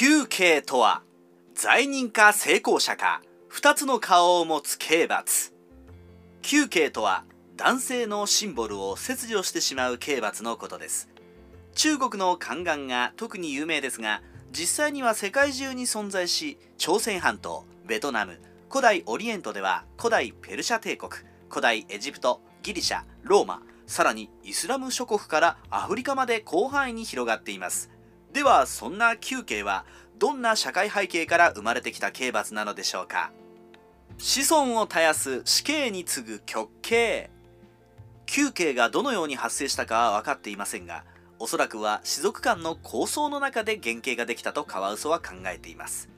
9系とは罪人か成功者か2つの顔を持つ刑罰。9系とは男性のシンボルを切除してしまう刑罰のことです。中国の宦官が特に有名ですが実際には世界中に存在し朝鮮半島ベトナム古代オリエントでは古代ペルシャ帝国古代エジプトギリシャローマさらにイスラム諸国からアフリカまで広範囲に広がっています。ではそんな9刑はどんな社会背景から生まれてきた刑罰なのでしょうか？子孫を絶やす死刑に次ぐ極刑。9刑がどのように発生したかは分かっていませんがおそらくは士族間の構想の中で原型ができたとカワウソは考えています。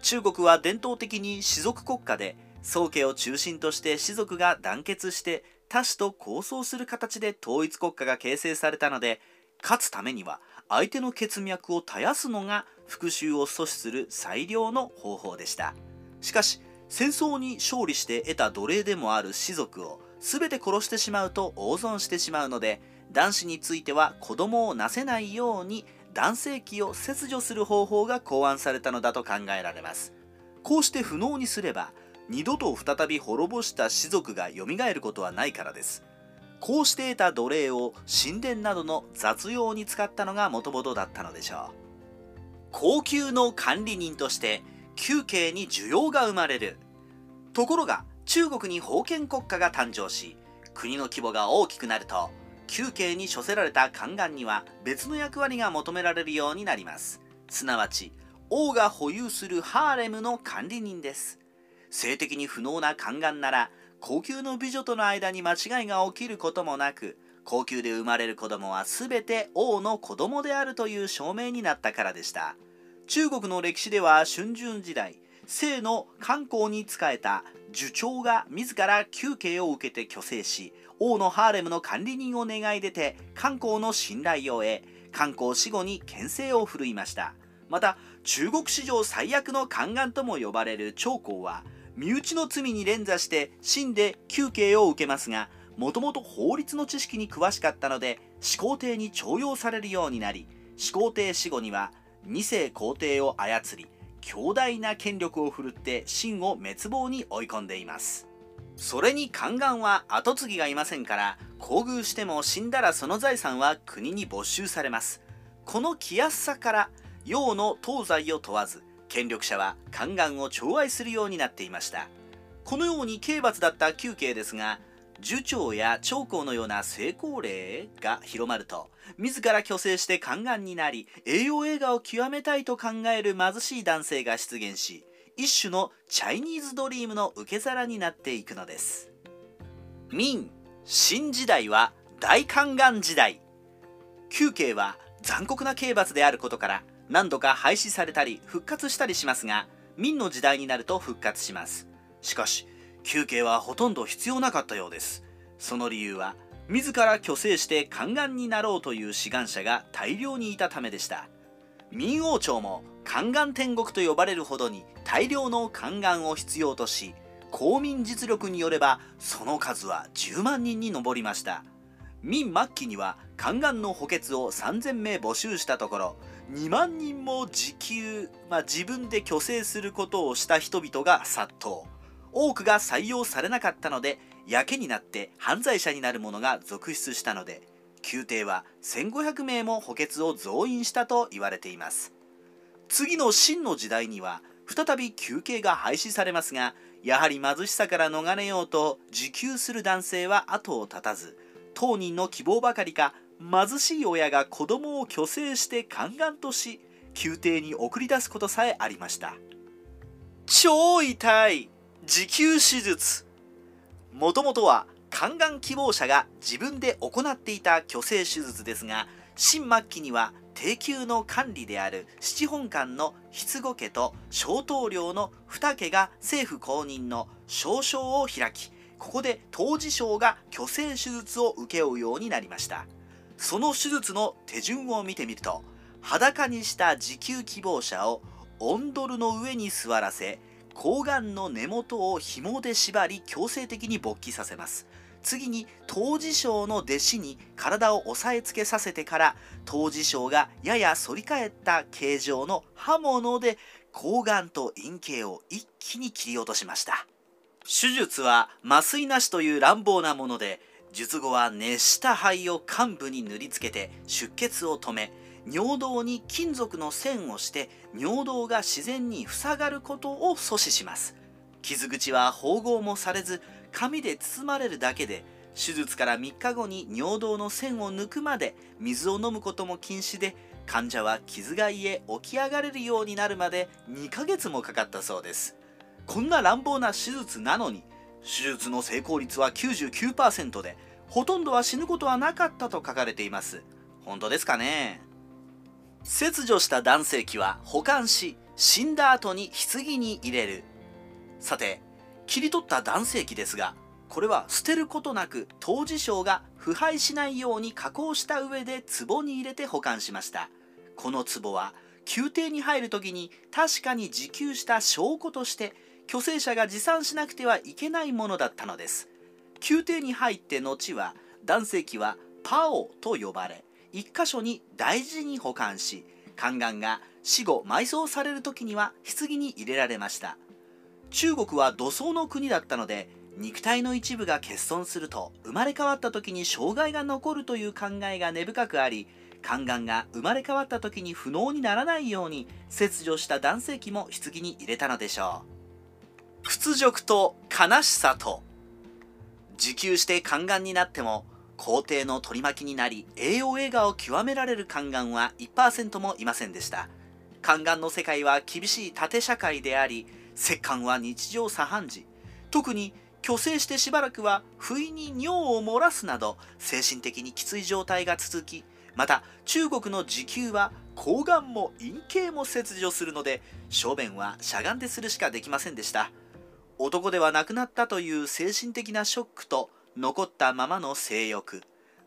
中国は伝統的に士族国家で宗家を中心として士族が団結して他氏と構想する形で統一国家が形成されたので勝つためには相手の血脈を絶やすのが復讐を阻止する最良の方法でした。しかし戦争に勝利して得た奴隷でもある士族を全て殺してしまうと大損してしまうので男子については子供をなせないように男性器を切除する方法が考案されたのだと考えられます。こうして不能にすれば二度と再び滅ぼした士族が蘇ることはないからです。こうして得た奴隷を神殿などの雑用に使ったのがもともとだったのでしょう。高級の管理人として宮廷に需要が生まれる。ところが中国に封建国家が誕生し国の規模が大きくなると宮廷に処せられた宦官には別の役割が求められるようになります。すなわち王が保有するハーレムの管理人です。性的に不能な宦官なら高級の美女との間に間違いが起きることもなく高級で生まれる子供は全て王の子供であるという証明になったからでした。中国の歴史では春秋時代姓の観光に仕えた樹長が自ら休憩を受けて虚勢し王のハーレムの管理人を願い出て観光の信頼を得観光死後に牽制を振るいました。また中国史上最悪の宦官とも呼ばれる長江は身内の罪に連座して死んで休刑を受けますがもともと法律の知識に詳しかったので始皇帝に重用されるようになり始皇帝死後には二世皇帝を操り強大な権力を振るって秦を滅亡に追い込んでいます。それに宦官は跡継ぎがいませんから厚遇しても死んだらその財産は国に没収されます。この気安さから洋の東西を問わず権力者は宦官を寵愛するようになっていました。このように刑罰だった休刑ですが樹長や長江のような成功例が広まると自ら虚勢して宦官になり栄養映画を極めたいと考える貧しい男性が出現し一種のチャイニーズドリームの受け皿になっていくのです。明新時代は大宦官時代。休刑は残酷な刑罰であることから何度か廃止されたり復活したりしますが明の時代になると復活します。しかし休憩はほとんど必要なかったようです。その理由は自ら虚勢して宦官になろうという志願者が大量にいたためでした。明王朝も宦官天国と呼ばれるほどに大量の宦官を必要とし公民実力によればその数は10万人に上りました。明末期には宦官の補欠を3000名募集したところ2万人も時給、まあ、自分で虚勢することをした人々が殺到。多くが採用されなかったのでやけになって犯罪者になる者が続出したので宮廷は1500名も補欠を増員したと言われています。次の秦の時代には再び休憩が廃止されますがやはり貧しさから逃れようと受給する男性は後を絶たず当人の希望ばかりか貧しい親が子供を虚勢して宦官とし宮廷に送り出すことさえありました。超痛い自給手術。もともとは宦官希望者が自分で行っていた虚勢手術ですが新末期には定給の管理である七本官の筆後家と小棟梁の二家が政府公認の少将を開きここで当事省が虚勢手術を請け負うようになりました。その手術の手順を見てみると裸にした持久希望者をオンドルの上に座らせ睾丸の根元を紐で縛り強制的に勃起させます。次に当事省の弟子に体を押さえつけさせてから当事省がやや反り返った形状の刃物で睾丸と陰茎を一気に切り落としました。手術は麻酔なしという乱暴なもので術後は熱した灰を患部に塗りつけて出血を止め尿道に金属の線をして尿道が自然に塞がることを阻止します。傷口は縫合もされず紙で包まれるだけで手術から3日後に尿道の線を抜くまで水を飲むことも禁止で患者は傷が癒え起き上がれるようになるまで2ヶ月もかかったそうです。こんな乱暴な手術なのに手術の成功率は99%でほとんどは死ぬことはなかったと書かれています。本当ですかね？切除した男性器は保管し死んだ後に棺に入れる。さて切り取った男性器ですがこれは捨てることなく当事省が腐敗しないように加工した上で壺に入れて保管しました。この壺は宮廷に入る時に確かに自給した証拠として虚勢者が持参しなくてはいけないものだったのです。宮廷に入って後は男性器はパオと呼ばれ一箇所に大事に保管し宦官が死後埋葬される時には棺に入れられました。中国は土葬の国だったので肉体の一部が欠損すると生まれ変わった時に障害が残るという考えが根深くあり宦官が生まれ変わった時に不能にならないように切除した男性器も棺に入れたのでしょう。屈辱と悲しさと自給して宦官になっても皇帝の取り巻きになり栄養映画を極められる宦官は1%もいませんでした。宦官の世界は厳しい縦社会であり折檻は日常茶飯事。特に虚勢してしばらくは不意に尿を漏らすなど精神的にきつい状態が続きまた中国の時給は睾丸も陰茎も切除するので小便はしゃがんでするしかできませんでした。男ではなくなったという精神的なショックと残ったままの性欲。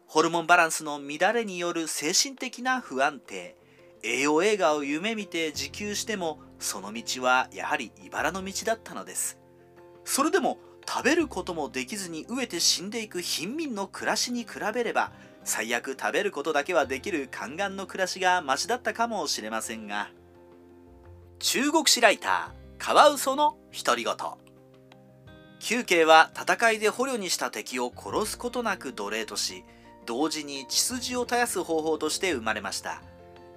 ホルモンバランスの乱れによる精神的な不安定。栄養映画を夢見て自給してもその道はやはり茨の道だったのです。それでも食べることもできずに飢えて死んでいく貧民の暮らしに比べれば最悪食べることだけはできる宦官の暮らしがマシだったかもしれませんが中国史ライターカワウソの独り言。休憩は戦いで捕虜にした敵を殺すことなく奴隷とし同時に血筋を絶やす方法として生まれました。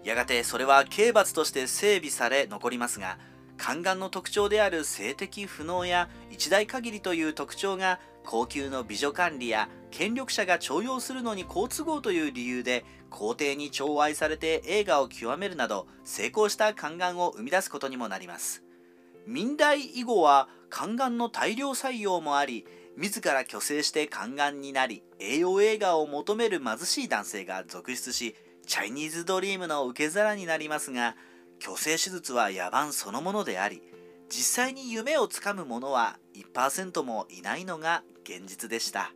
やがてそれは刑罰として整備され残りますが宦官の特徴である性的不能や一代限りという特徴が高級の美女管理や権力者が重用するのに好都合という理由で皇帝に寵愛されて映画を極めるなど成功した宦官を生み出すことにもなります。明代以後は宦官の大量採用もあり自ら虚勢して宦官になり栄養映画を求める貧しい男性が続出しチャイニーズドリームの受け皿になりますが虚勢手術は野蛮そのものであり実際に夢をつかむ者は1%もいないのが現実でした。